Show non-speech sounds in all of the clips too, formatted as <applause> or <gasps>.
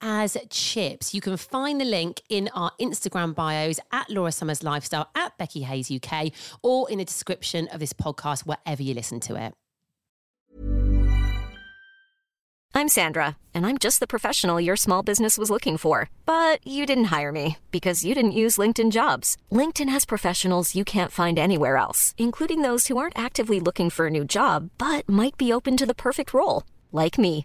as chips. You can find the link in our Instagram bios at Laura Summers Lifestyle, at Becky Hayes UK, or in the description of this podcast, wherever you listen to it. I'm Sandra, and I'm just the professional your small business was looking for. But you didn't hire me because you didn't use LinkedIn jobs. LinkedIn has professionals you can't find anywhere else, including those who aren't actively looking for a new job but might be open to the perfect role, like me.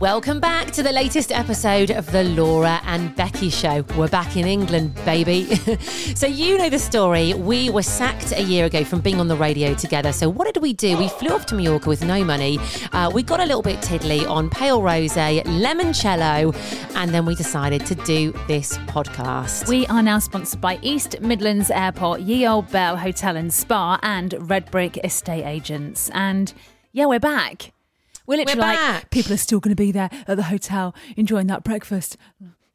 Welcome back to the latest episode of the Laura and Becky Show. We're back in England, baby. <laughs> so, you know the story. We were sacked a year ago from being on the radio together. So, what did we do? We flew off to Mallorca with no money. Uh, we got a little bit tiddly on pale rose, limoncello, and then we decided to do this podcast. We are now sponsored by East Midlands Airport, Ye Olde Bell Hotel and Spa, and Redbrik Estate Agents. And yeah, we're back. We're literally like, back. people are still going to be there at the hotel enjoying that breakfast,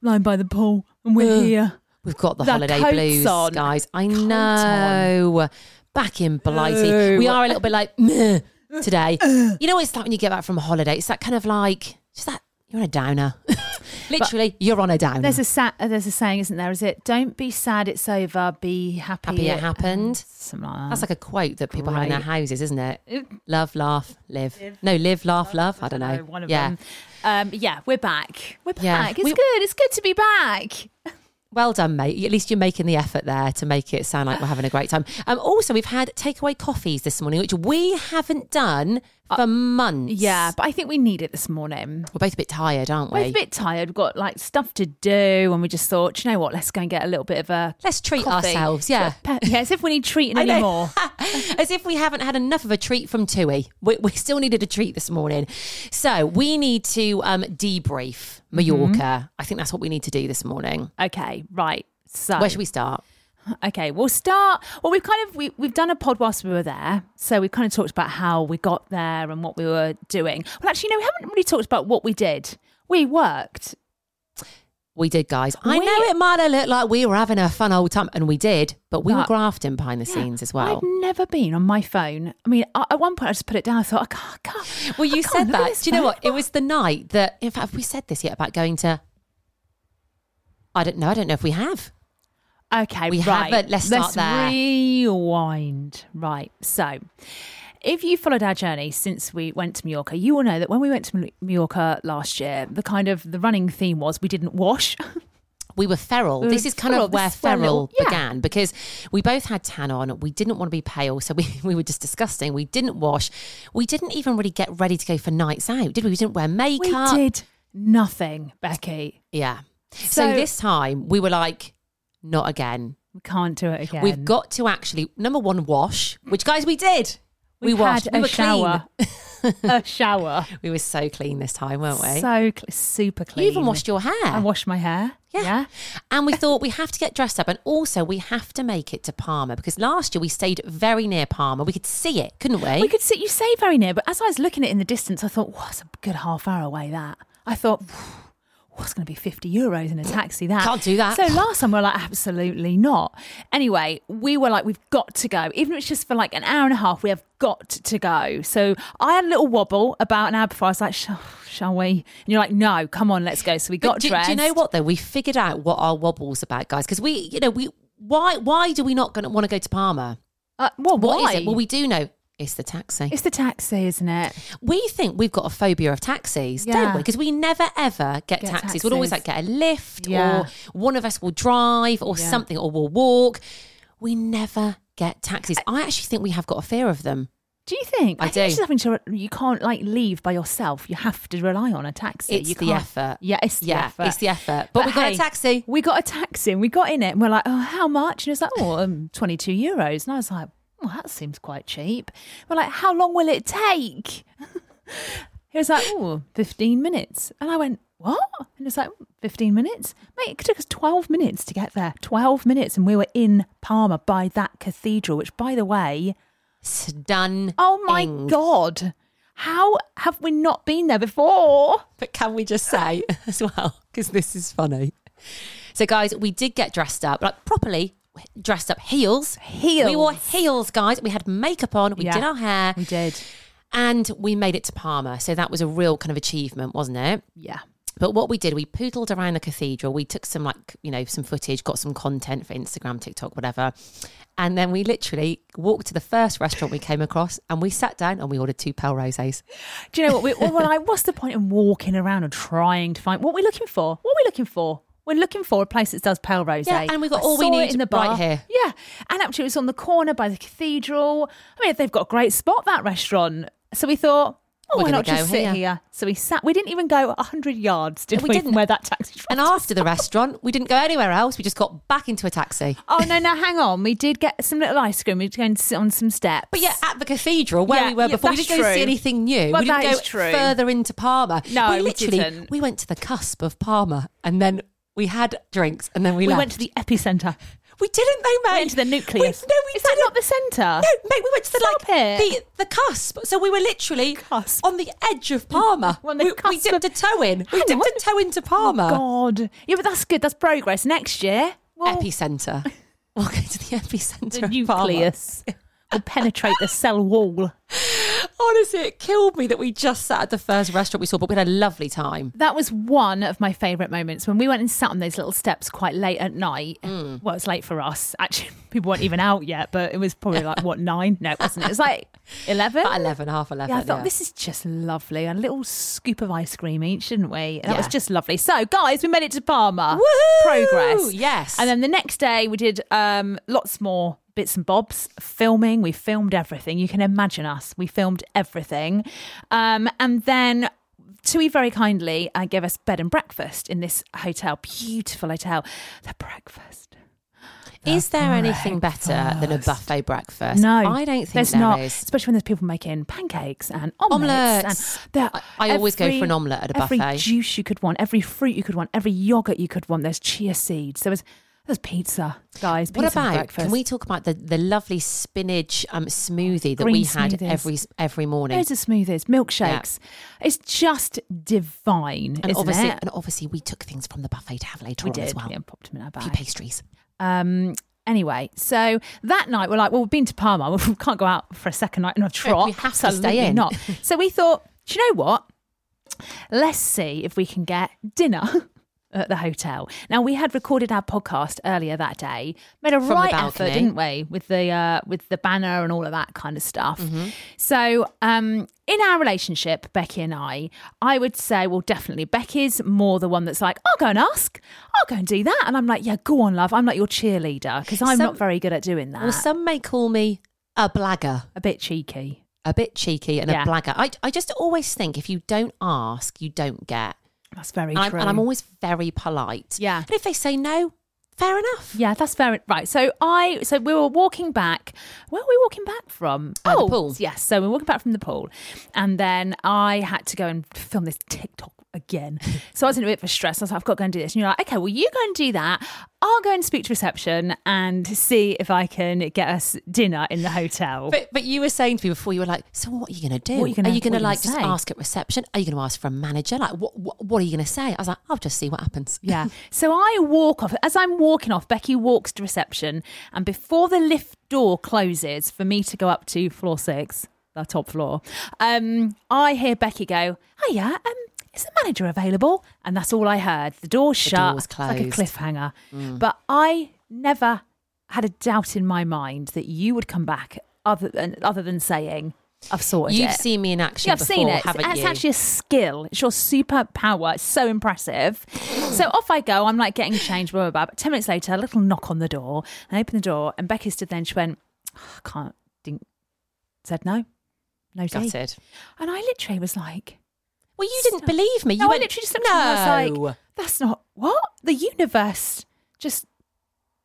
lying by the pool, and we're Ugh. here. We've got the, The holiday blues, on. guys. I know. Back in Blighty. We are a little bit like meh today. you know what it's like when you get back from a holiday? It's that kind of like, just that, you're on a downer. <laughs> Literally, you're on a downer. There's a sa- there's a saying, isn't there? Is it? Don't be sad it's over. Be happy. Happy it happened. Something like that. That's like a quote that people have in their houses, isn't it? Love, laugh, live. No, live, laugh, love. I don't know. one of yeah. them. Um, yeah, we're back. We're Yeah. back. It's We- good. It's good to be back. Well done, mate. At least you're making the effort there to make it sound like we're having a great time. Um, also, we've had takeaway coffees this morning, which we haven't done for months. Uh, Yeah, but I think we need it this morning. We're both a bit tired, aren't we? We're a bit tired. We've got like stuff to do, and we just thought, you know what? Let's go and get a little bit of a Let's treat coffee. ourselves, yeah. Yeah, as if we need treating <laughs> anymore. <laughs> As if we haven't had enough of a treat from Tui. We, we still needed a treat this morning. So we need to um, debrief Mallorca. Mm-hmm. I think that's what we need to do this morning. Okay, right. So Where should we start? Okay, we'll start. Well, we've kind of we, we've done a pod whilst we were there, so we kind of talked about how we got there and what we were doing. Well, actually, no, we haven't really talked about what we did. We worked. We did, guys. I We- know it might have looked like we were having a fun old time, and we did, but we were grafting behind the scenes as well. I've never been on my phone. I mean, I- at one point, I just put it down. I thought, I can't. I can't Well, I you can't said that. Do you know what? It was the night that, in fact, have we said this yet about going to? I don't know. I don't know if we have. Okay, We right. haven't. Let's start there. rewind. Right. So, if you followed our journey since we went to Mallorca, you will know that when we went to Mal- Mallorca last year, the kind of the running theme was we didn't wash. <laughs> We were feral. We This were is kind feral. of where This feral little- yeah. began because we both had tan on. We didn't want to be pale, so we, <laughs> we were just disgusting. We didn't wash. We didn't even really get ready to go for nights out, did we? We didn't wear makeup. we did nothing, Becky. Yeah. So, So- this time we were like, not again. We can't do it again. We've got to actually number one wash, which guys we did. we we washed. had We a were shower. <laughs> a shower. We were so clean this time, weren't we? So cl- super clean. you even washed your hair. I washed my hair. Yeah. And we thought we have to get dressed up and also we have to make it to Palma because last year we stayed very near Palma. We could see it, couldn't we? We could see you say very near, but as I was looking at it in the distance, I thought, "What's a good half hour away?" That I thought, it's going to be 50 euros in a taxi. That Can't do that. So last time we are like, absolutely not. Anyway, we were like, we've got to go. Even if it's just for like an hour and a half, we have got to go. So I had a little wobble about an hour before. I was like, shall, shall we? And you're like, no, come on, let's go. So we got But do, dressed. do you know what though? We figured out what our wobble's about, guys. Because we, you know, we why why do we not gonna want to go to Palma? Uh, well, What is why? it? Well, we do know it's the taxi. it's the taxi, isn't it? we think we've got a phobia of taxis, don't we? Because we never ever get, Get taxis. We'll always like get a lift, Yeah. or one of us will drive, or Yeah. something, or we'll walk. We never get taxis. I actually think we have got a fear of them. Do you think? I think do. It's just having to. You can't like leave by yourself. You have to rely on a taxi. It's you the can't- effort. Yeah, it's the yeah, effort. it's the effort. But, we got hey, a taxi. We got a taxi and we got in it and we're like, oh, how much? And it's like, oh, um, 22 euros. And I was like, well, that seems quite cheap. We're like, how long will it take? <laughs> he was like, oh, 15 minutes. And I went, what? And it's like, 15 minutes? Mate, it took us 12 minutes to get there. 12 minutes. And we were in Palma by that cathedral, which, by the way, Stunning. oh my God, how have we not been there before? But can we just say <laughs> as well, because this is funny. So, guys, we did get dressed up, like properly dressed up, heels. Heels. We wore heels, guys. We had makeup on. We Yeah, did our hair. We did. And we made it to Palma. So that was a real kind of achievement, wasn't it? Yeah. But what we did, we poodled around the cathedral. We took some, like, you know, some footage, got some content for Instagram, TikTok, whatever. And then we literally walked to the first restaurant we came across and we sat down and we ordered two pale roses. Do you know what? We, well, like, what's the point in walking around and trying to find what we're looking for? What are we looking for? We're looking for a place that does pale rosé. Yeah, and we've got I all we saw it need in the bar. right here. Yeah, and actually, it was on the corner by the cathedral. I mean, they've got a great spot that restaurant. So we thought, oh, We're why gonna not just go sit here. here? So we sat. We didn't even go hundred yards, did We we? didn't. Where that taxi. <laughs> And after the restaurant, we didn't go anywhere else. We just got back into a taxi. Oh no, no, hang on. We did get some little ice cream. We did going to sit on some steps. But yeah, at the cathedral where Yeah, we were yeah, before, we that's didn't go true. see anything new. Well, we didn't that go is true. further into Palma. No, we we literally didn't. we went to the cusp of Palma, and then we had drinks, and then we, we left. went to the epicenter. We didn't though, mate. We went to the nucleus. We, no, we Is that didn't. not the centre? No, mate, we went to the Stop like it. the the cusp. So we were literally Cusp. on the edge of Palma. <laughs> On the we, we cusp dipped of- a toe in. We Hang dipped on. a toe into Palma. Oh, God. Yeah, but that's good. That's progress. Next year, well, epicenter. <laughs> We'll go to the epicenter. the of Palma. nucleus will penetrate the cell wall. Honestly, it killed me that we just sat at the first restaurant we saw, but we had a lovely time. That was one of my favourite moments when we went and sat on those little steps quite late at night. Mm. Well, it's late for us. Actually, <laughs> people weren't even out yet, but it was probably like, what, nine? No, it wasn't. It was like <laughs> 11. About 11, half 11. Yeah, I thought yeah. this is just lovely. A little scoop of ice cream each, didn't we? And that was just lovely. So, guys, we made it to Palma. Woohoo! Progress. Yes. And then the next day, we did um, lots more bits and bobs filming. We filmed everything. You can imagine us. We filmed everything. Um, and then. Tui very kindly uh, gave us bed and breakfast in this hotel, beautiful hotel. The breakfast. Is there anything better than a buffet breakfast? No, I don't think there's there not. is. Especially when there's people making pancakes and omelets. Omelettes. And I- I always go for an omelette at a Every buffet. Every juice you could want, every fruit you could want, every yogurt you could want. There's chia seeds. There was there's pizza, guys. What pizza for about? breakfast. Can we talk about the, the lovely spinach um, smoothie that Green we had smoothies. every every morning? Loads of smoothies, milkshakes. It's just divine, and isn't obviously, it? and obviously, we took things from the buffet to have later we on did. as well. Yeah, popped them in our A bag. few pastries. Um, anyway, so that night we're like, well, we've been to Palma. <laughs> We can't go out for a second night in a trot. we have to stay in. not. <laughs> So we thought, do you know what? Let's see if we can get dinner. At the hotel. Now we had recorded our podcast earlier that day, made a the right effort, didn't we, with the uh, with the banner and all of that kind of stuff. Mm-hmm. So, um, in our relationship, Becky and I, I would say, well, definitely Becky's more the one that's like, I'll go and ask, I'll go and do that, and I'm like, yeah, go on, love. I'm like your cheerleader because I'm Some- not very good at doing that. Well, some may call me a blagger, a bit cheeky. a bit cheeky, and Yeah. a blagger. I, I just always think if you don't ask, you don't get. That's very And I'm, true. and I'm always very polite. Yeah. And if they say no, fair enough. Yeah, that's fair. Right. So I, so we were walking back. Where were we walking back from? Uh, the oh, pool. Yes. So we're walking back from the pool, and then I had to go and film this TikTok again. <laughs> so I was in a bit of a stress. I was like, I've got to go and do this. And you're like, okay, well, you go and do that. I'll go and speak to reception and see if I can get us dinner in the hotel. But but you were saying to me before you were like, so what are you going to do? Are you are gonna like just say? ask at reception? Are you going to ask for a manager? Like what what, what are you going to say? I was like, I'll just see what happens. Yeah. <laughs> So I walk off. As I'm walking off, Becky walks to reception. And before the lift door closes for me to go up to floor six, the top floor, um, I hear Becky go, Hiya, um, is the manager available? And that's all I heard. The door shut. It's like a cliffhanger. Mm. But I never had a doubt in my mind that you would come back other than, other than saying, I've sorted You've it. seen me in action Yeah, I've before, seen it. haven't it's you? actually a skill. It's your superpower. It's so impressive. so off I go. I'm like getting changed, blah, blah, blah. But 10 minutes later, a little knock on the door. I open the door and Becky stood there and she went, "Oh, I can't, didn't, said no. No tea. Gutted. And I literally was like, Well, you didn't believe me. You no, went, I literally just looked at her and I was "No." like, that's not, what? The universe just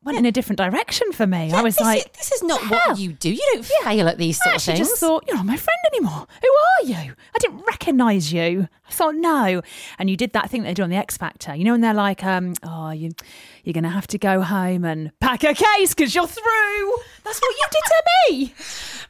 went in a different direction for me. I was this like, is, this is not hell? what you do. You don't fail at these I sort of actually things. just thought, you're not my friend anymore. Who are you? I didn't recognise you. I thought, no. And you did that thing they do on the X Factor. You know, when they're like, um, oh, you, you're going to have to go home and pack a case because you're through. That's what you did to me.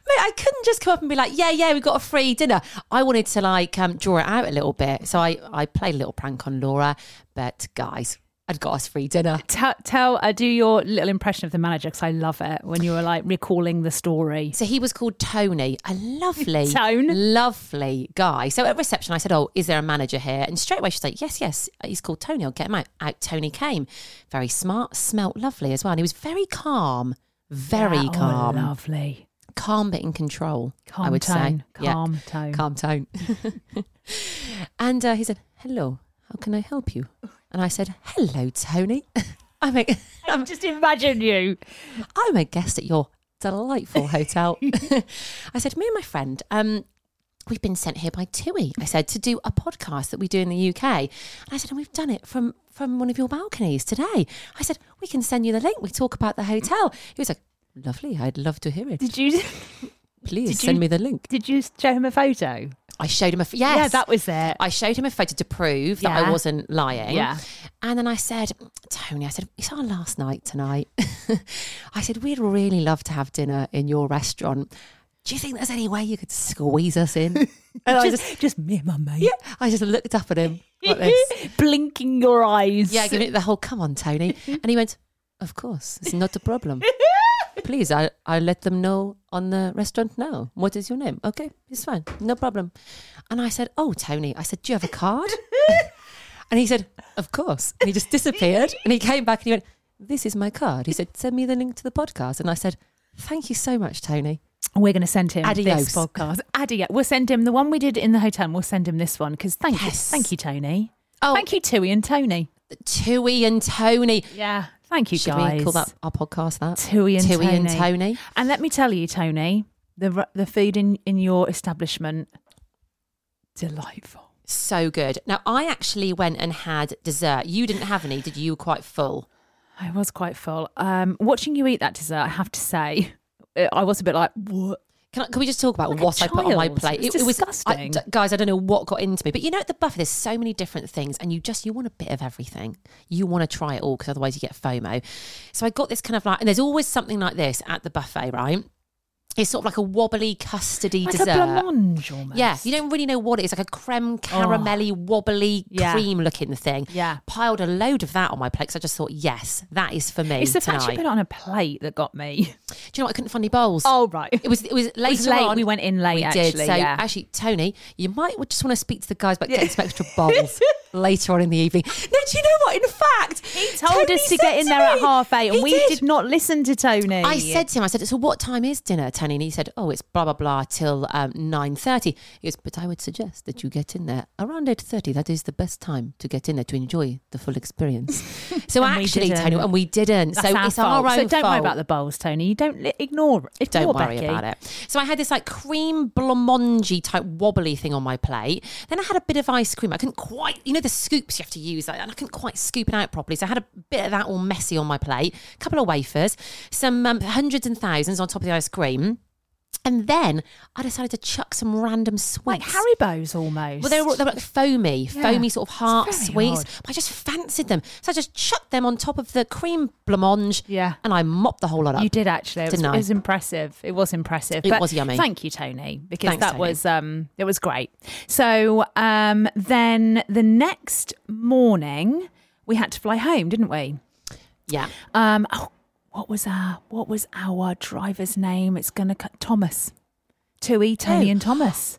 Mate, I couldn't just come up and be like, yeah, yeah, we got a free dinner. I wanted to like um, draw it out a little bit. So I, I played a little prank on Laura, but guys, I'd got us free dinner. Tell, tell uh, do your little impression of the manager because I love it when you were like recalling the story. So he was called Tony, a lovely, <laughs> Tone. lovely guy. So at reception, I said, "Oh, is there a manager here?" And straight away she's like, "Yes, yes, he's called Tony. I'll get him out." Out Tony came, very smart, smelt lovely as well, and he was very calm, very Yeah, oh, calm, lovely. calm but in control. Calm I would tone, say, Yeah. calm tone. calm tone. <laughs> and uh, he said, "Hello, how can I help you?" And I said, "Hello, Tony. <laughs> I'm a, I'm, Just imagine you. I'm a guest at your delightful hotel." <laughs> I said, "Me and my friend, um." We've been sent here by TUI, I said, to do a podcast that we do in the UK. And I said, and we've done it from from one of your balconies today. I said, we can send you the link. We talk about the hotel. He was like, lovely. I'd love to hear it. Did you Please <laughs> did send you- me the link. did you show him a photo? I showed him a yes. Yeah, that was it. I showed him a photo to prove that I wasn't lying. Yeah. And then I said, Tony, I said, it's our last night tonight. <laughs> I said, we'd really love to have dinner in your restaurant. Do you think there's any way you could squeeze us in? <laughs> And I just, just, just me and my mate. yeah, I just looked up at him <laughs> like this. Blinking your eyes. Yeah, give it the whole, come on, Tony. And he went, of course, it's not a problem. Please, I, I'll let them know on the restaurant now. What is your name? Okay, it's fine. No problem. And I said, oh, Tony, I said, do you have a card? <laughs> and he said, of course. And he just disappeared. And he came back and he went, this is my card. He said, send me the link to the podcast. And I said, thank you so much, Tony. We're going to send him Adios. this podcast. Adios. We'll send him the one we did in the hotel. and We'll send him this one because thank you, thank you, Tony. Oh. thank you, Tui and Tony. Tui and Tony. Yeah, thank you, Should guys. we call that our podcast that? Tui and Tui Tony. and Tony. And let me tell you, Tony, the the food in in your establishment delightful. So good. Now, I actually went and had dessert. You didn't have any, did you? You were quite full. I was quite full. Um, watching you eat that dessert, I have to say, I was a bit like, what? Can, I, can we just talk about Like what I put on my plate? It's I- disgusting. d- guys, I don't know what got into me, but you know, at the buffet, there's so many different things, and you just you want a bit of everything. You want to try it all because otherwise you get FOMO. So I got this kind of like, and there's always something like this at the buffet, right? It's sort of like a wobbly custardy dessert. Like dessert. a blancmange almost. Yeah, you don't really know what it is. Like a creme oh. caramelly, wobbly, Yeah. cream looking thing. Yeah. Piled a load of that on my plate because I just thought, yes, that is for me It's the tonight. fact you put it on a plate that got me. <laughs> Do you know what? I couldn't find any bowls. Oh, right. It was it was later was late. on. We went in late, We actually, did. So yeah. actually, Tony, you might just want to speak to the guys about getting some extra bowls <laughs> later on in the evening. No, do you know what? In fact, He told Tony us to get in to there at half eight, and we did. not listen to Tony. I said to him, I said, so what time is dinner, Tony? And he said, oh, it's blah, blah, blah till um, 9.30. He goes, but I would suggest that you get in there around 8.30. That is the best time to get in there to enjoy the full experience. <laughs> So actually. Tony, and we didn't. That's so our it's fault. our own So don't worry about the bowls, Tony. You don't li- ignore. Don't worry Becky. about it. So I had this like cream blancmange type wobbly thing on my plate. Then I had a bit of ice cream. I couldn't quite, you know, the scoops you have to use, and I couldn't quite scoop it out properly. So I had a bit of that all messy on my plate. A couple of wafers, some um, hundreds and thousands on top of the ice cream. And then I decided to chuck some random sweets. Like Haribo's almost. Well, they were, they were like foamy, Yeah. foamy sort of heart sweets. odd. But I just fancied them. So I just chucked them on top of the cream blancmange. Yeah. And I mopped the whole lot up. You did actually. It was, Didn't I? it was impressive. It was impressive. It But was yummy. Thank you, Tony, because Thanks, that Tony. was um it was great. So um then the next morning we had to fly home, didn't we? Yeah. Um oh, what was our what was our driver's name? It's gonna cut Thomas. Tui, Tony Oh. and Thomas.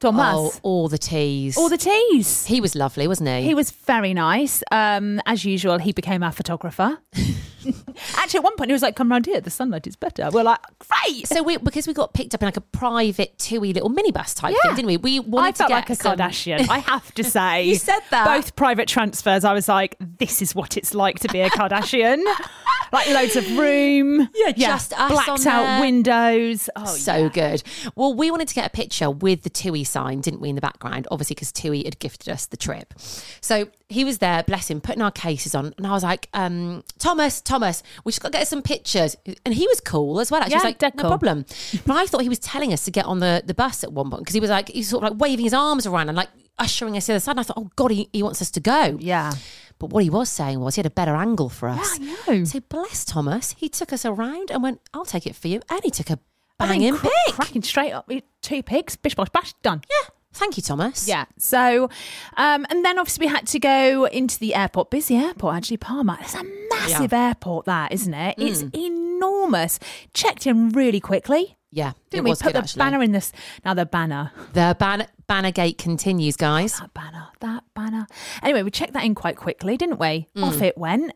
Thomas. Oh, all the teas. All the teas. He was lovely, wasn't he? He was very nice. Um, as usual, he became our photographer. <laughs> <laughs> Actually, at one point, he was like, "Come round here. The sunlight is better." We're like, "Great!" So we because we got picked up in like a private TUI little minibus type Yeah. thing, didn't we? We wanted I felt to get like a some- Kardashian. I have to <laughs> say, You said that. both private transfers. I was like, "This is what it's like to be a Kardashian." <laughs> like loads of room, Yeah, just us blacked out there. windows. Oh, so yeah. good. Well, we wanted to get a picture with the TUI sign, didn't we, in the background? Obviously, because TUI had gifted us the trip. So he was there, bless him, putting our cases on. And I was like, um, Thomas, Thomas, we just got to get some pictures. And he was cool as well. Actually, Yeah, like, no cool. problem. But I thought he was telling us to get on the, the bus at one point because he was like, he sort of like waving his arms around and like ushering us to the other side. And I thought, oh God, he, he wants us to go. Yeah. But what he was saying was he had a better angle for us. Yeah, I know. So bless Thomas, he took us around and went, I'll take it for you. And he took a banging cr- cracking straight up two pigs, bish bosh bash, done. Yeah. Thank you, Thomas. Yeah. So, um, and then obviously we had to go into the airport. Busy airport, actually, Palma. It's a massive airport, that isn't it? It's enormous. Checked in really quickly. Yeah. Didn't we put good, the actually. banner in this? Now the banner, The ban- banner gate continues, guys. that banner, that banner. Anyway, we checked that in quite quickly, didn't we? Mm. Off it went.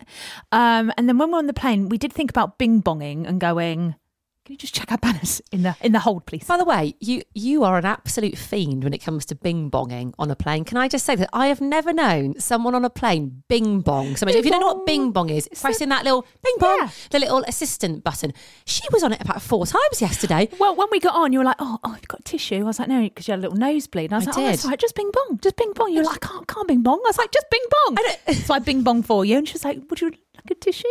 Um, and then when we were on the plane, we did think about bing bonging and going. Can you just check our banners in the in the hold, please? By the way, you you are an absolute fiend when it comes to bing bonging on a plane. Can I just say that I have never known someone on a plane bing bong. So if you don't know what bing bong is, pressing that little bing bong, Yeah. the little assistant button. She was on it about four times yesterday. Well, when we got on, you were like, "Oh, oh, you've got tissue." I was like, "No," because you had a little nosebleed. And I was I like, "Oh, that's right, just bing bong, just bing bong." You were like, "I can't, can't bing bong." I was like, "Just bing bong." so I bing bong for you, and she was like, "Would you like a tissue?"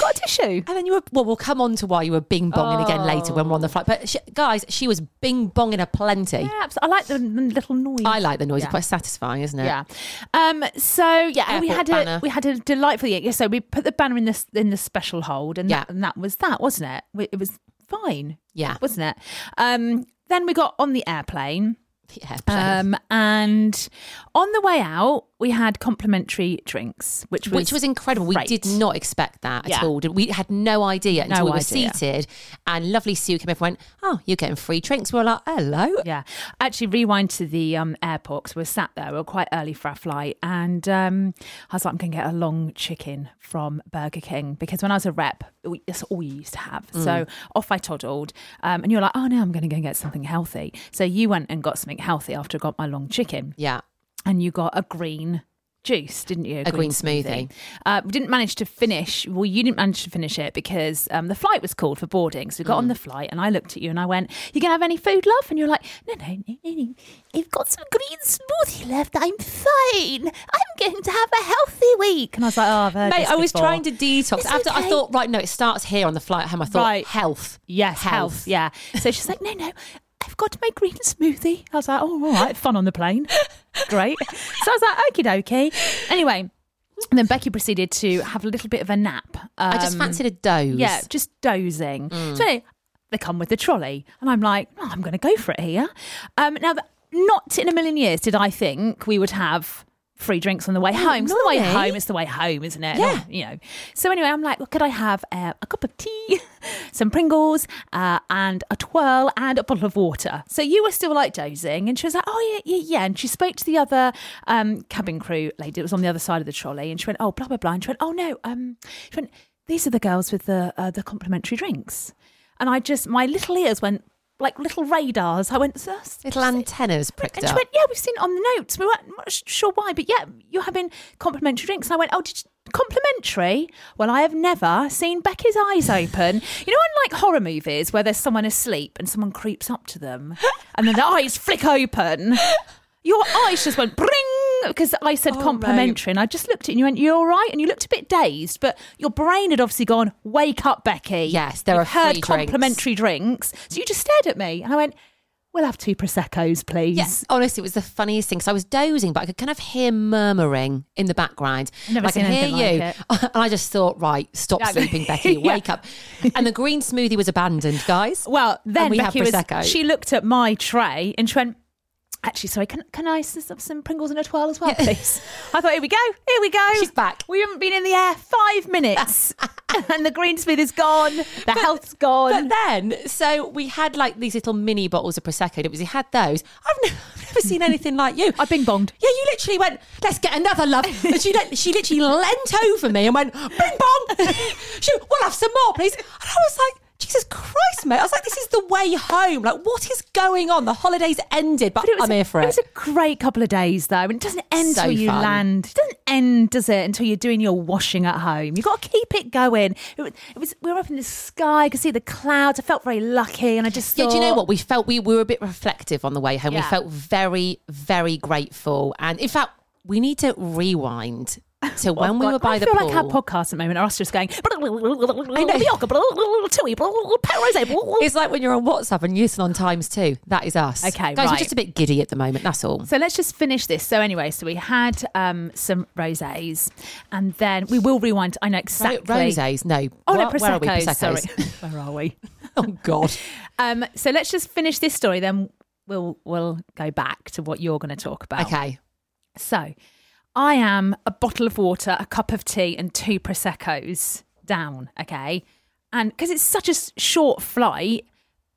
Got a tissue. And then you were, well, we'll come on to why you were bing bonging again later when we're on the flight. But she, guys, she was bing bonging a plenty. Yeah, abs- I like the, the little noise. I like the noise. Yeah. It's quite satisfying, isn't it? Yeah. Um. So yeah, and we had banner. a we had a delightful year. Yeah. So we put the banner in this in the special hold, and Yeah. that, and that was that, wasn't it? It was fine. Yeah. Wasn't it? Um. Then we got on the airplane. The airplane. Um, and on the way out, we had complimentary drinks, which was which was incredible. great. We did not expect that Yeah. at all. We had no idea until No we were idea. seated. And lovely Sue came over and went, "Oh, you're getting free drinks." We were like, "Hello." Yeah, actually, rewind to the um, airport because we were sat there. We were quite early for our flight, and um, I was like, "I'm going to get a long chicken from Burger King because when I was a rep, we, that's all we used to have." So off I toddled, um, and you're like, "Oh no, I'm going to go and get something healthy." So you went and got something healthy after I got my long chicken, Yeah. And you got a green juice, didn't you? A green smoothie. Uh, we didn't manage to finish. Well, you didn't manage to finish it because um, the flight was called for boarding. So we got Mm. on the flight, and I looked at you and I went, "You gonna have any food, love?" And you're like, "No, no, no, no, no. I've got some green smoothie left. I'm fine. I'm going to have a healthy week." And I was like, "Oh, I've heard Mate, I was before." trying to detox. It's After I thought, right, no, it starts here on the flight home. I thought, Right. health. Yes, health. Yeah. So she's like, no, no, I've got to make green smoothie. I was like, oh, all right, fun on the plane. <laughs> Great. So I was like, okie dokie. Anyway, and then Becky proceeded to have a little bit of a nap. I just Um, fancied a doze. Yeah, just dozing. Mm. So anyway, they come with the trolley, and I'm like, oh, I'm going to go for it here. Um, now, not in a million years did I think we would have free drinks on the way home. It's the way home. It's the way home, isn't it? Yeah. You know. So anyway, I'm like, well, could I have uh, a cup of tea, <laughs> some Pringles, uh, and a twirl and a bottle of water? So you were still like dozing, and she was like, oh yeah, yeah, yeah. And she spoke to the other um, cabin crew lady that was on the other side of the trolley, and she went, oh blah blah blah, and she went, oh no, um, she went, these are the girls with the uh, the complimentary drinks, and I just my little ears went like little radars. I went, "Sus- Little antennas pricked and she up. went, Yeah, we've seen it on the notes. We weren't not sure why, but yeah, you're having complimentary drinks. And I went, Oh, did you, complimentary? Well, I have never seen Becky's eyes open. You know, in like horror movies where there's someone asleep and someone creeps up to them and then their eyes flick open. Your eyes just went bring. Because I said Oh, complimentary, and I just looked at you and you went, "You're all right," and you looked a bit dazed, but your brain had obviously gone, "Wake up, Becky." Yes, there You've are heard drinks. complimentary drinks. So you just stared at me, and I went, "We'll have two proseccos, please." Yes, honestly, it was the funniest thing. So I was dozing, but I could kind of hear murmuring in the background. I've never I seen hear you, like <laughs> and I just thought, right, stop Yeah. sleeping, <laughs> Becky, Yeah. wake up. And the green smoothie was abandoned, guys. <laughs> Well, then we Becky have was. prosecco. She looked at my tray and she went. Actually, sorry, can, can I have some Pringles and a twirl as well, please? I thought, here we go, here we go. She's back. We haven't been in the air five minutes, <laughs> and the green smoothie is gone. The health's gone. But then, so we had like these little mini bottles of prosecco. It was we had those. I've never, <laughs> I've never seen anything like you. I bing bonged. Yeah, you literally went, let's get another love. And she, she literally leant over me and went, bing bong. <laughs> she, went, we'll have some more, please. And I was like, Jesus Christ, mate. I was like, this is the way home. Like, what is going on? The holidays ended, but, But it was, I'm here for it it. was a great couple of days, though. And it doesn't end So until you fun. land. It doesn't end, does it, until you're doing your washing at home. You've got to keep it going. It was, it was we were up in the sky. I could see the clouds. I felt very lucky, and I just yeah, do you know what? We felt we, we were a bit reflective on the way home. We felt very, very grateful. And in fact, we need to rewind to when we were by I the feel pool. like our podcast at the moment are us just going. Tui, Pale Rose. It's like when you're on WhatsApp and you listen on Times too. That is us. Okay, guys, we're just a bit giddy at the moment. That's all. So let's just finish this. So anyway, so we had um, some rosés, and then we will rewind. I know exactly. Rosés, no. Oh no, What- Where are we? proseccos. Sorry, where are we? oh God. Um, so let's just finish this story, then we'll we'll go back to what you're going to talk about. Okay. So, I am a bottle of water, a cup of tea, and two proseccos down. Okay, and because it's such a short flight,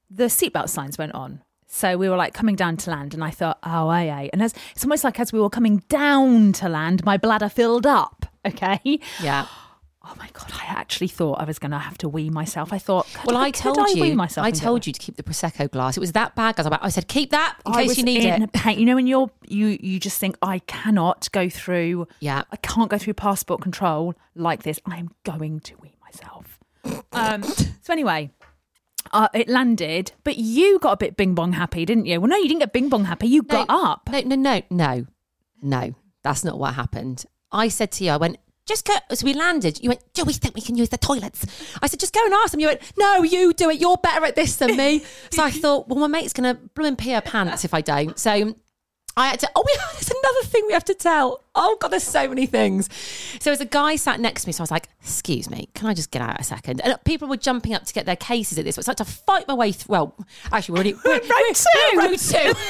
the seatbelt signs went on. So we were like coming down to land, and I thought, oh, aye, aye. And as it's almost like as we were coming down to land, my bladder filled up. <laughs> Okay. Yeah. Oh my god! I actually thought I was going to have to wee myself. I thought, Well, I, could told I you. wee myself I told you to keep the prosecco glass. It was that bad. I, I said keep that in I case you need it. pain. You know, when you're you you just think I cannot go through. Yeah. I can't go through passport control like this. I'm going to wee myself. <laughs> um. So anyway. Uh, it landed, but you got a bit bing bong happy, didn't you? Well, no, you didn't get bing bong happy. You got up. No, no, no, no, no. That's not what happened. I said to you, I went. Just go. So we landed. You went. Do we think we can use the toilets? I said, just go and ask them. You went. No, you do it. You're better at this than me. so I thought, well, my mate's gonna bloom pee her pants if I don't. So I had to. Oh, we, <laughs> there's another thing we have to tell. Oh God, there's so many things. So as a guy sat next to me, so I was like, "Excuse me, can I just get out a second? And people were jumping up to get their cases at this. So it's like to fight my way through. Well, actually, we're already we're, row we're- two. we're row two. <laughs>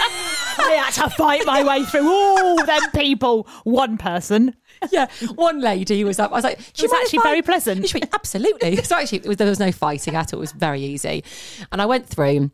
I had to fight my way through all them people. One person. <laughs> yeah, one lady was up. I was like, "Do you was actually very pleasant. She went, Absolutely. <laughs> So actually, it was, there was no fighting at all. It was very easy. And I went through.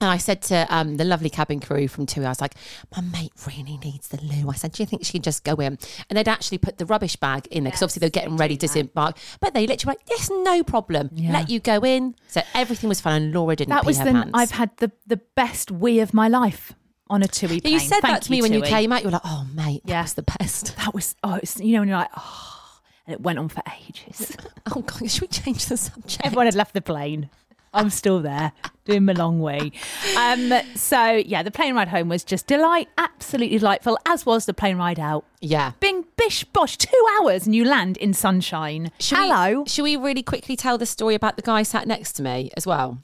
And I said to um, the lovely cabin crew from two, I was like, my mate really needs the loo. I said, do you think she can just go in? And they'd actually put the rubbish bag in there because obviously they're getting ready to disembark. But they literally went, yes, no problem. Yeah. Let you go in. So everything was fine and Laura didn't That pee was her the. pants. I've had the the best wee of my life on a TUI plane. you said Thank that to me when you came out. You were like, oh, mate, that Yeah. was the best. That was oh, it's, you know, when you're like oh, and it went on for ages. <laughs> Oh, God, should we change the subject? Everyone had left the plane. I'm still there doing my long way. Um, so yeah, the plane ride home was just delight, absolutely delightful, as was the plane ride out. Yeah. Bing, bish, bosh, two hours and you land in sunshine. Should Hello. We, should we really quickly tell the story about the guy sat next to me as well?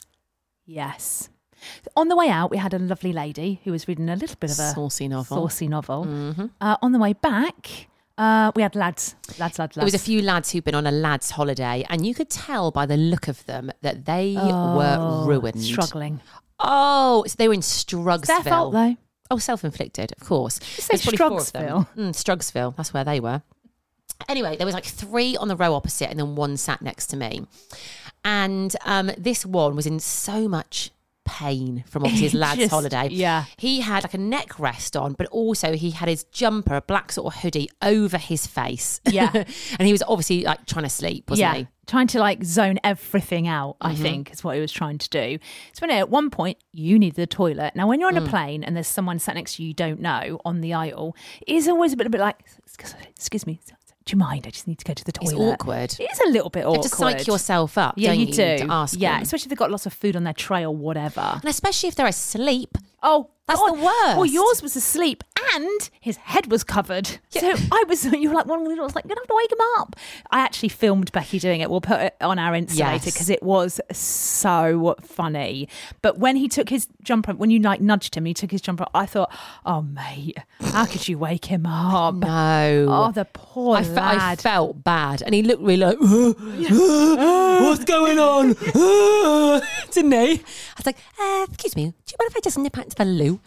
Yes. On the way out, we had a lovely lady who was reading a little bit of a Saucy novel. saucy novel. Uh, on the way back, uh, we had lads, lads, lads, lads. There was a few lads who'd been on a lads' holiday, and you could tell by the look of them that they were Oh, ruined. struggling. Oh, so they were in It's Strugsville. their fault though. Oh, self-inflicted, of course. There's probably four of them. Strugsville? Mm, Strugsville, that's where they were. Anyway, there was like three on the row opposite, and then one sat next to me. And um, this one was in so much pain from <laughs> obviously his lad's Just- holiday. yeah. He had like a neck rest on, but also he had his jumper, a black sort of hoodie over his face. Yeah. <laughs> and he was obviously like trying to sleep, wasn't yeah, he? trying to like zone everything out. I Mm-hmm. think is what he was trying to do. So when at one point you need the toilet. Now when you're on Mm. a plane and there's someone sat next to you you don't know on the aisle, it is always a bit, a bit like, excuse, excuse me, do you mind? I just need to go to the toilet. It's awkward. It is a little bit You awkward. have to psych yourself up, Yeah, don't you you, do. to ask yeah, them. especially if they've got lots of food on their tray or whatever. And especially if they're asleep. Oh, That's God. the worst. Well, yours was asleep and his head was covered. So I was, <laughs> you were like, one of the little, I was like, you're gonna have to wake him up. I actually filmed Becky doing it. We'll put it on our Insta Yes. later because it was so funny. But when he took his jumper, when you like nudged him, he took his jumper. I thought, oh mate, how could you wake him up? <gasps> No. Oh, the poor I, fe- I felt bad, and he looked really like, "What's going on?" <laughs> Didn't he? I was like, uh, "Excuse me, do you mind if I just nip out to the loo?"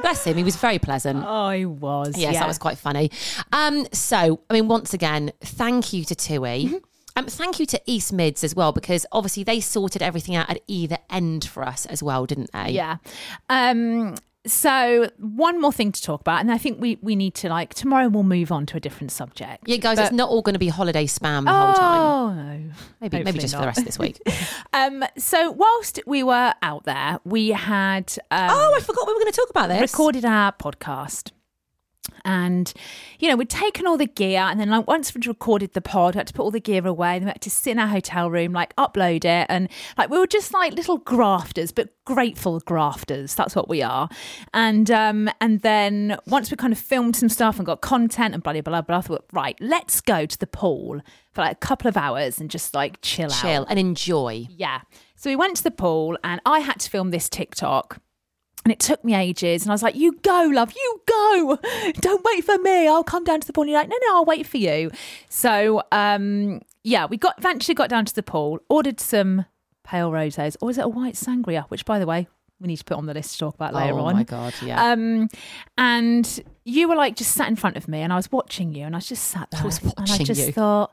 Bless him, he was very pleasant. oh, he was. Yes, yeah. that was quite funny. Um, so, I mean, once again, thank you to TUI. Um, thank you to East Mids as well, because obviously they sorted everything out at either end for us as well, didn't they? Yeah. Um, so one more thing to talk about, and I think we we need to like tomorrow we'll move on to a different subject. Yeah, guys, But- it's not all going to be holiday spam the whole time. Oh no, Maybe, maybe just for the rest of this week. <laughs> Um, so whilst we were out there, we had um, oh, I forgot we were going to talk about this. recorded our podcast. And, you know, we'd taken all the gear and then like once we'd recorded the pod, we had to put all the gear away and we had to sit in our hotel room, like upload it. And like we were just like little grafters, but grateful grafters. That's what we are. And um and then once we kind of filmed some stuff and got content and blah blah blah blah, I thought, right, let's go to the pool for like a couple of hours and just like chill out. Chill and enjoy. Yeah. So we went to the pool and I had to film this TikTok. And it took me ages. And I was like, you go, love, you go. Don't wait for me. I'll come down to the pool. And you're like, no, no, I'll wait for you. So, um, yeah, we got eventually got down to the pool, ordered some pale roses, or is it a white sangria? Which, by the way, we need to put on the list to talk about later oh on. my god, yeah. Um, and you were like just sat in front of me, and I was watching you, and I just sat there, was and I just you. thought,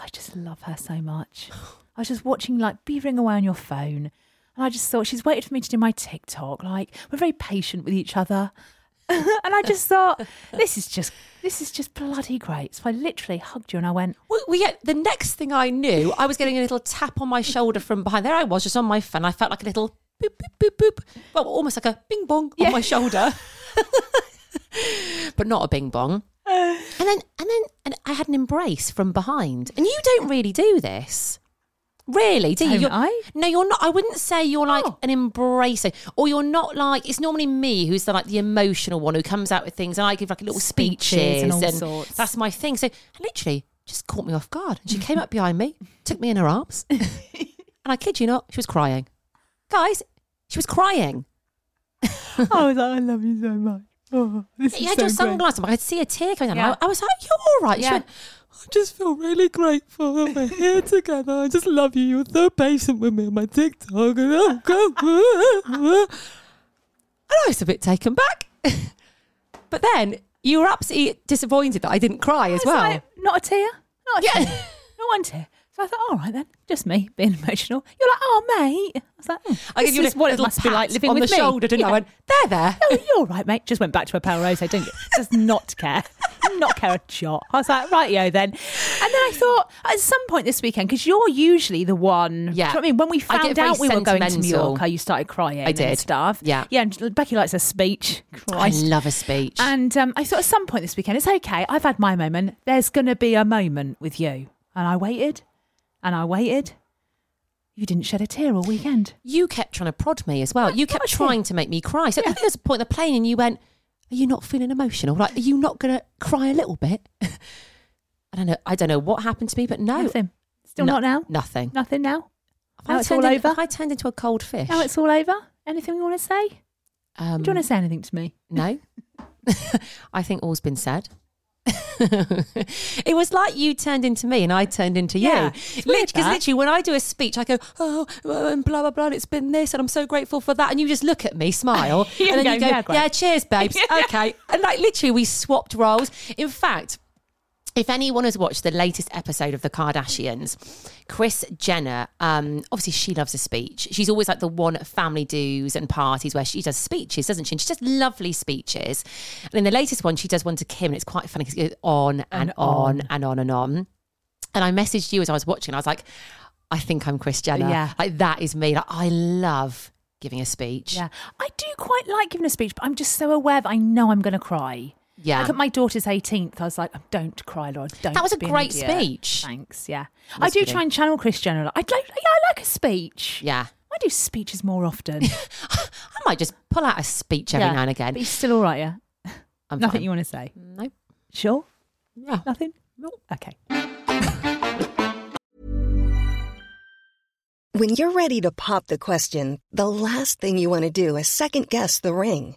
I just love her so much. I was just watching like beavering away on your phone, and I just thought she's waited for me to do my TikTok. Like we're very patient with each other, <laughs> and I just thought this is just this is just bloody great. So I literally hugged you, and I went, we, we the next thing I knew, I was getting a little tap on my shoulder from behind. There I was, just on my phone. I felt like a little boop, boop, boop, boop. Well, almost like a bing bong Yeah. on my shoulder, <laughs> but not a bing bong. And then, and then, and I had an embrace from behind. And you don't really do this, really, do you? You're- I? No, you're not. I wouldn't say you're like Oh. an embracer, or you're not like. It's normally me who's the like the emotional one who comes out with things, and I give like little Speeches speeches, and all sorts. that's my thing. So literally just caught me off guard. And she came up behind me, <laughs> took me in her arms, and I kid you not, she was crying. Guys, she was crying. <laughs> I was like, I love you so much. Oh, this You had your sunglasses on. I could see a tear coming down. Yeah. I, I was like, "You're all right." She Yeah. went, "I just feel really grateful that we're here together. I just love you. You're so patient with me on my TikTok." And, oh, God. and I was a bit taken back. <laughs> but then you were absolutely disappointed that I didn't cry as well. like, not a tear. Not a tear. Not one tear. So I thought, all right then, just me being <laughs> emotional. You're like, oh mate. I was like, hmm, I this is what it must be like living on with the me. shoulder, didn't I? I went, "There, there." Oh, you're all right, mate. Just went back to a pale rose. I didn't does not care, <laughs> not care a jot. I was like, right, yo, then. And then I thought at some point this weekend, because you're usually the one. do you Yeah. know what I mean, when we found out we were going to sentimental. Mallorca, you started crying. I did. and stuff. Yeah. yeah. And Becky likes a speech. I love a speech. And um, I thought at some point this weekend, it's okay. I've had my moment. There's going to be a moment with you. And I waited and I waited. You didn't shed a tear all weekend. you kept trying to prod me as well. You kept not a tear. trying to make me cry. So I think there was a point in the plane and you went, Are you not feeling emotional? Like, are you not going to cry a little bit? <laughs> I don't know. I don't know what happened to me, but no. Nothing. Still No- not now? Nothing. Nothing now? Now I it's turned all in- over? I turned into a cold fish. Now it's all over? Anything you want to say? um, Do you want to say anything to me? No. <laughs> <laughs> I think all's been said. <laughs> it was like you turned into me and I turned into you. Yeah, weird, Because literally, when I do a speech, I go, oh, uh, and blah, blah, blah, and it's been this, and I'm so grateful for that. And you just look at me, smile, <laughs> and then go, you go, "Yeah, yeah, cheers, <laughs> babes. okay. And like literally, we swapped roles. In fact, if anyone has watched the latest episode of the Kardashians, Kris Jenner, um, obviously she loves a speech. She's always like the one at family do's and parties where she does speeches, doesn't she? And she does lovely speeches. And in the latest one, she does one to Kim, and it's quite funny because it goes on and, And on. on. and on and on. And I messaged you as I was watching. I was like, I think I'm Kris Jenner. Yeah. Like that is me. Like I love giving a speech. Yeah. I do quite like giving a speech, but I'm just so aware that I know I'm going to cry. Yeah. Like at my daughter's 18th, I was like, don't cry, Laura. Don't. That was a be great speech. Thanks. Yeah. I do good. try and channel Kris Jenner. I like, yeah, I like a speech. Yeah. I do speeches more often. <laughs> I might just pull out a speech every Yeah. now and again. But he's still all right, yeah. <laughs> I'm Nothing fine. you want to say? No. Sure? Yeah. Nothing? No. Okay. When you're ready to pop the question, the last thing you want to do is second guess the ring.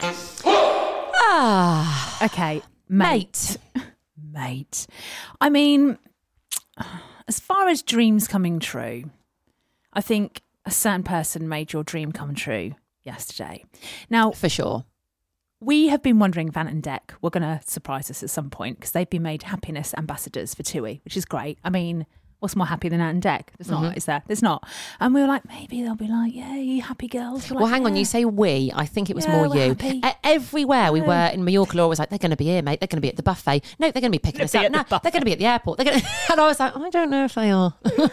Ah, Okay. Mate. <laughs> Mate. I mean, as far as dreams coming true, I think a certain person made your dream come true yesterday. Now, for sure. we have been wondering Van and Dec were going to surprise us at some point because they've been made happiness ambassadors for TUI, which is great. I mean, what's more happy than Ant and Dec? There's not, is there? There's not. And we were like, maybe they'll be like, yeah, you happy girls. We're Well, like, hang on. You say we. I think it was Yeah, more you. happy. Everywhere we were in Mallorca, Laura was like, they're going to be here, mate. They're going to be at the buffet. No, they're going to be picking They'll us up. at the they're going to be at the airport. They're going <laughs> to... And I was like, I don't know if they are. <laughs>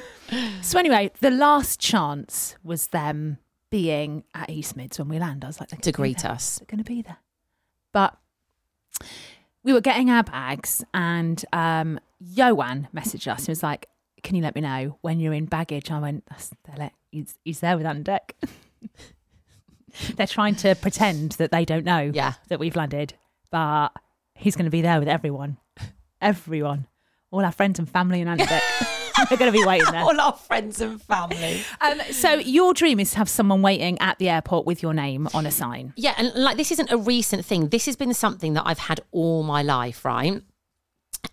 So anyway, the last chance was them being at East Mids when we land. I was like, To greet there. us. They're going to be there. But we were getting our bags, and um, Johan messaged us. He was like, "Can you let me know when you're in baggage?" I went, That's, they're let, he's, "He's there with Ant Dec." <laughs> they're trying to pretend that they don't know Yeah. that we've landed, but he's going to be there with everyone, everyone, all our friends and family and Ant Dec. They're going to be waiting there. All our friends and family. Um, so your dream is to have someone waiting at the airport with your name on a sign. Yeah, and like this isn't a recent thing. This has been something that I've had all my life, right?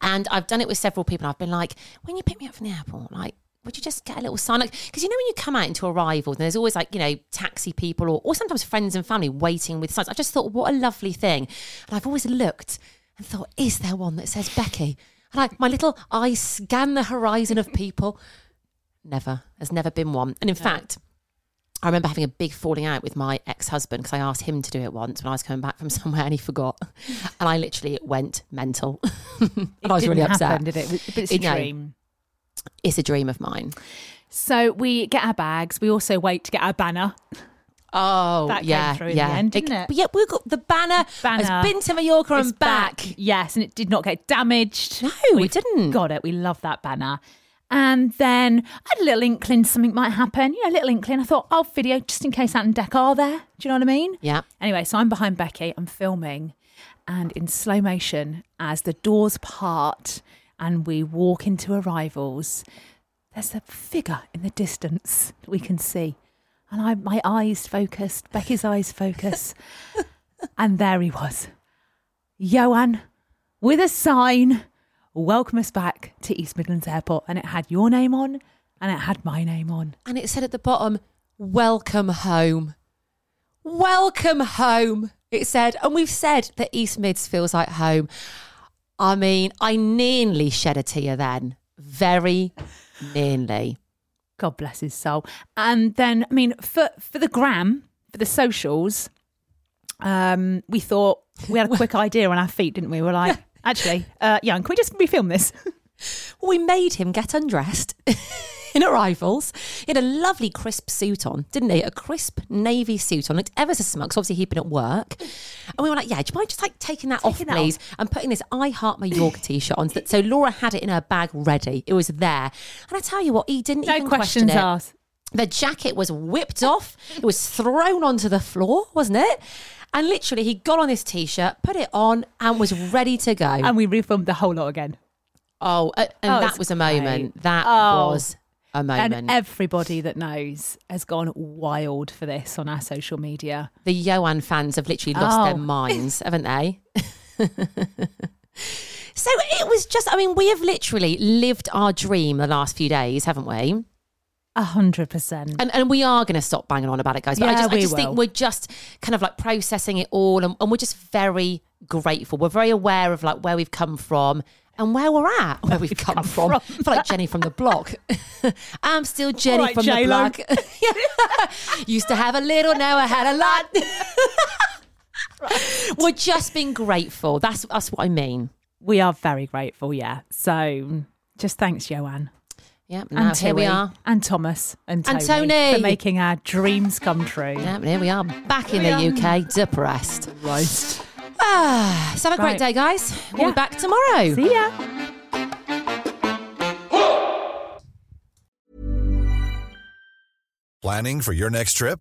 And I've done it with several people. I've been like, when you pick me up from the airport, like, would you just get a little sign? Like, because you know when you come out into arrivals, and there's always like, you know, taxi people or, or sometimes friends and family waiting with signs. I just thought, what a lovely thing. And I've always looked and thought, is there one that says Becky? And like my little eyes scan the horizon of people. Never. There's never been one. And in fact, I remember having a big falling out with my ex husband because I asked him to do it once when I was coming back from somewhere and he forgot. <laughs> And I literally went mental. <laughs> and I was It really upset. happen, did it? But it's a It- no. dream. It's a dream of mine. So we get our bags. We also wait to get our banner. Oh, That came yeah. through in yeah. the end, didn't it? but Yeah, we got the banner. Banner. Has been to Mallorca and back. Yes, and it did not get damaged. No, it didn't. Got it. We love that banner. And then I had a little inkling something might happen. You know, a little inkling. I thought I'll video just in case Ant and Dec are there. Do you know what I mean? Yeah. Anyway, so I'm behind Becky. I'm filming, and in slow motion, as the doors part and we walk into arrivals, there's a figure in the distance that we can see, and I my eyes focused. Becky's eyes focus, <laughs> and there he was, Johan, with a sign, welcome us back to East Midlands Airport, and it had your name on, and it had my name on. And it said at the bottom, welcome home. Welcome home. It said, and we've said that East Mids feels like home. I mean, I nearly shed a tear then. Very nearly. God bless his soul. And then, I mean, for for the gram, for the socials, um, we thought we had a <laughs> quick idea on our feet, didn't we? We were like, actually, uh, Jan, can we just refilm this? Well, <laughs> we made him get undressed <laughs> in arrivals. He had a lovely crisp suit on, didn't he? A crisp navy suit on. Looked ever so smug. 'cause obviously he'd been at work. And we were like, yeah, do you mind just like taking that off, that please? And putting this I Heart Mallorca t-shirt on. So Laura had it in her bag ready. It was there. And I tell you what, he didn't No even question it. asked. The jacket was whipped off. It was thrown onto the floor, wasn't it? And literally, he got on this t-shirt, put it on, and was ready to go. And we refilmed the whole lot again. oh, uh, and Oh, that was a moment. great. That Oh. was a moment. And everybody that knows has gone wild for this on our social media. the Johan fans have literally lost Oh. their minds, haven't they? <laughs> So it was just, I mean, we have literally lived our dream the last few days, haven't we? A hundred percent. And, and we are going to stop banging on about it, guys. But I Yeah, just, I just think we're just kind of like processing it all, and, and we're just very grateful. We're very aware of like where we've come from and where we're at, where we've come, from. I feel like Jenny from the block. <laughs> I'm still Jenny right, from the J-Lo. block. <laughs> Used to have a little, now I had a lot. <laughs> We're just being grateful. That's that's what I mean. We are very grateful, yeah. So just thanks, Joanne. Yeah, And now here we are. And Tomas and Tony, And Tony. for making our dreams come true. Yeah, here we are back in the UK, depressed. Right. Ah, so have a great day, guys. We'll Yeah. be back tomorrow. See ya. Planning for your next trip?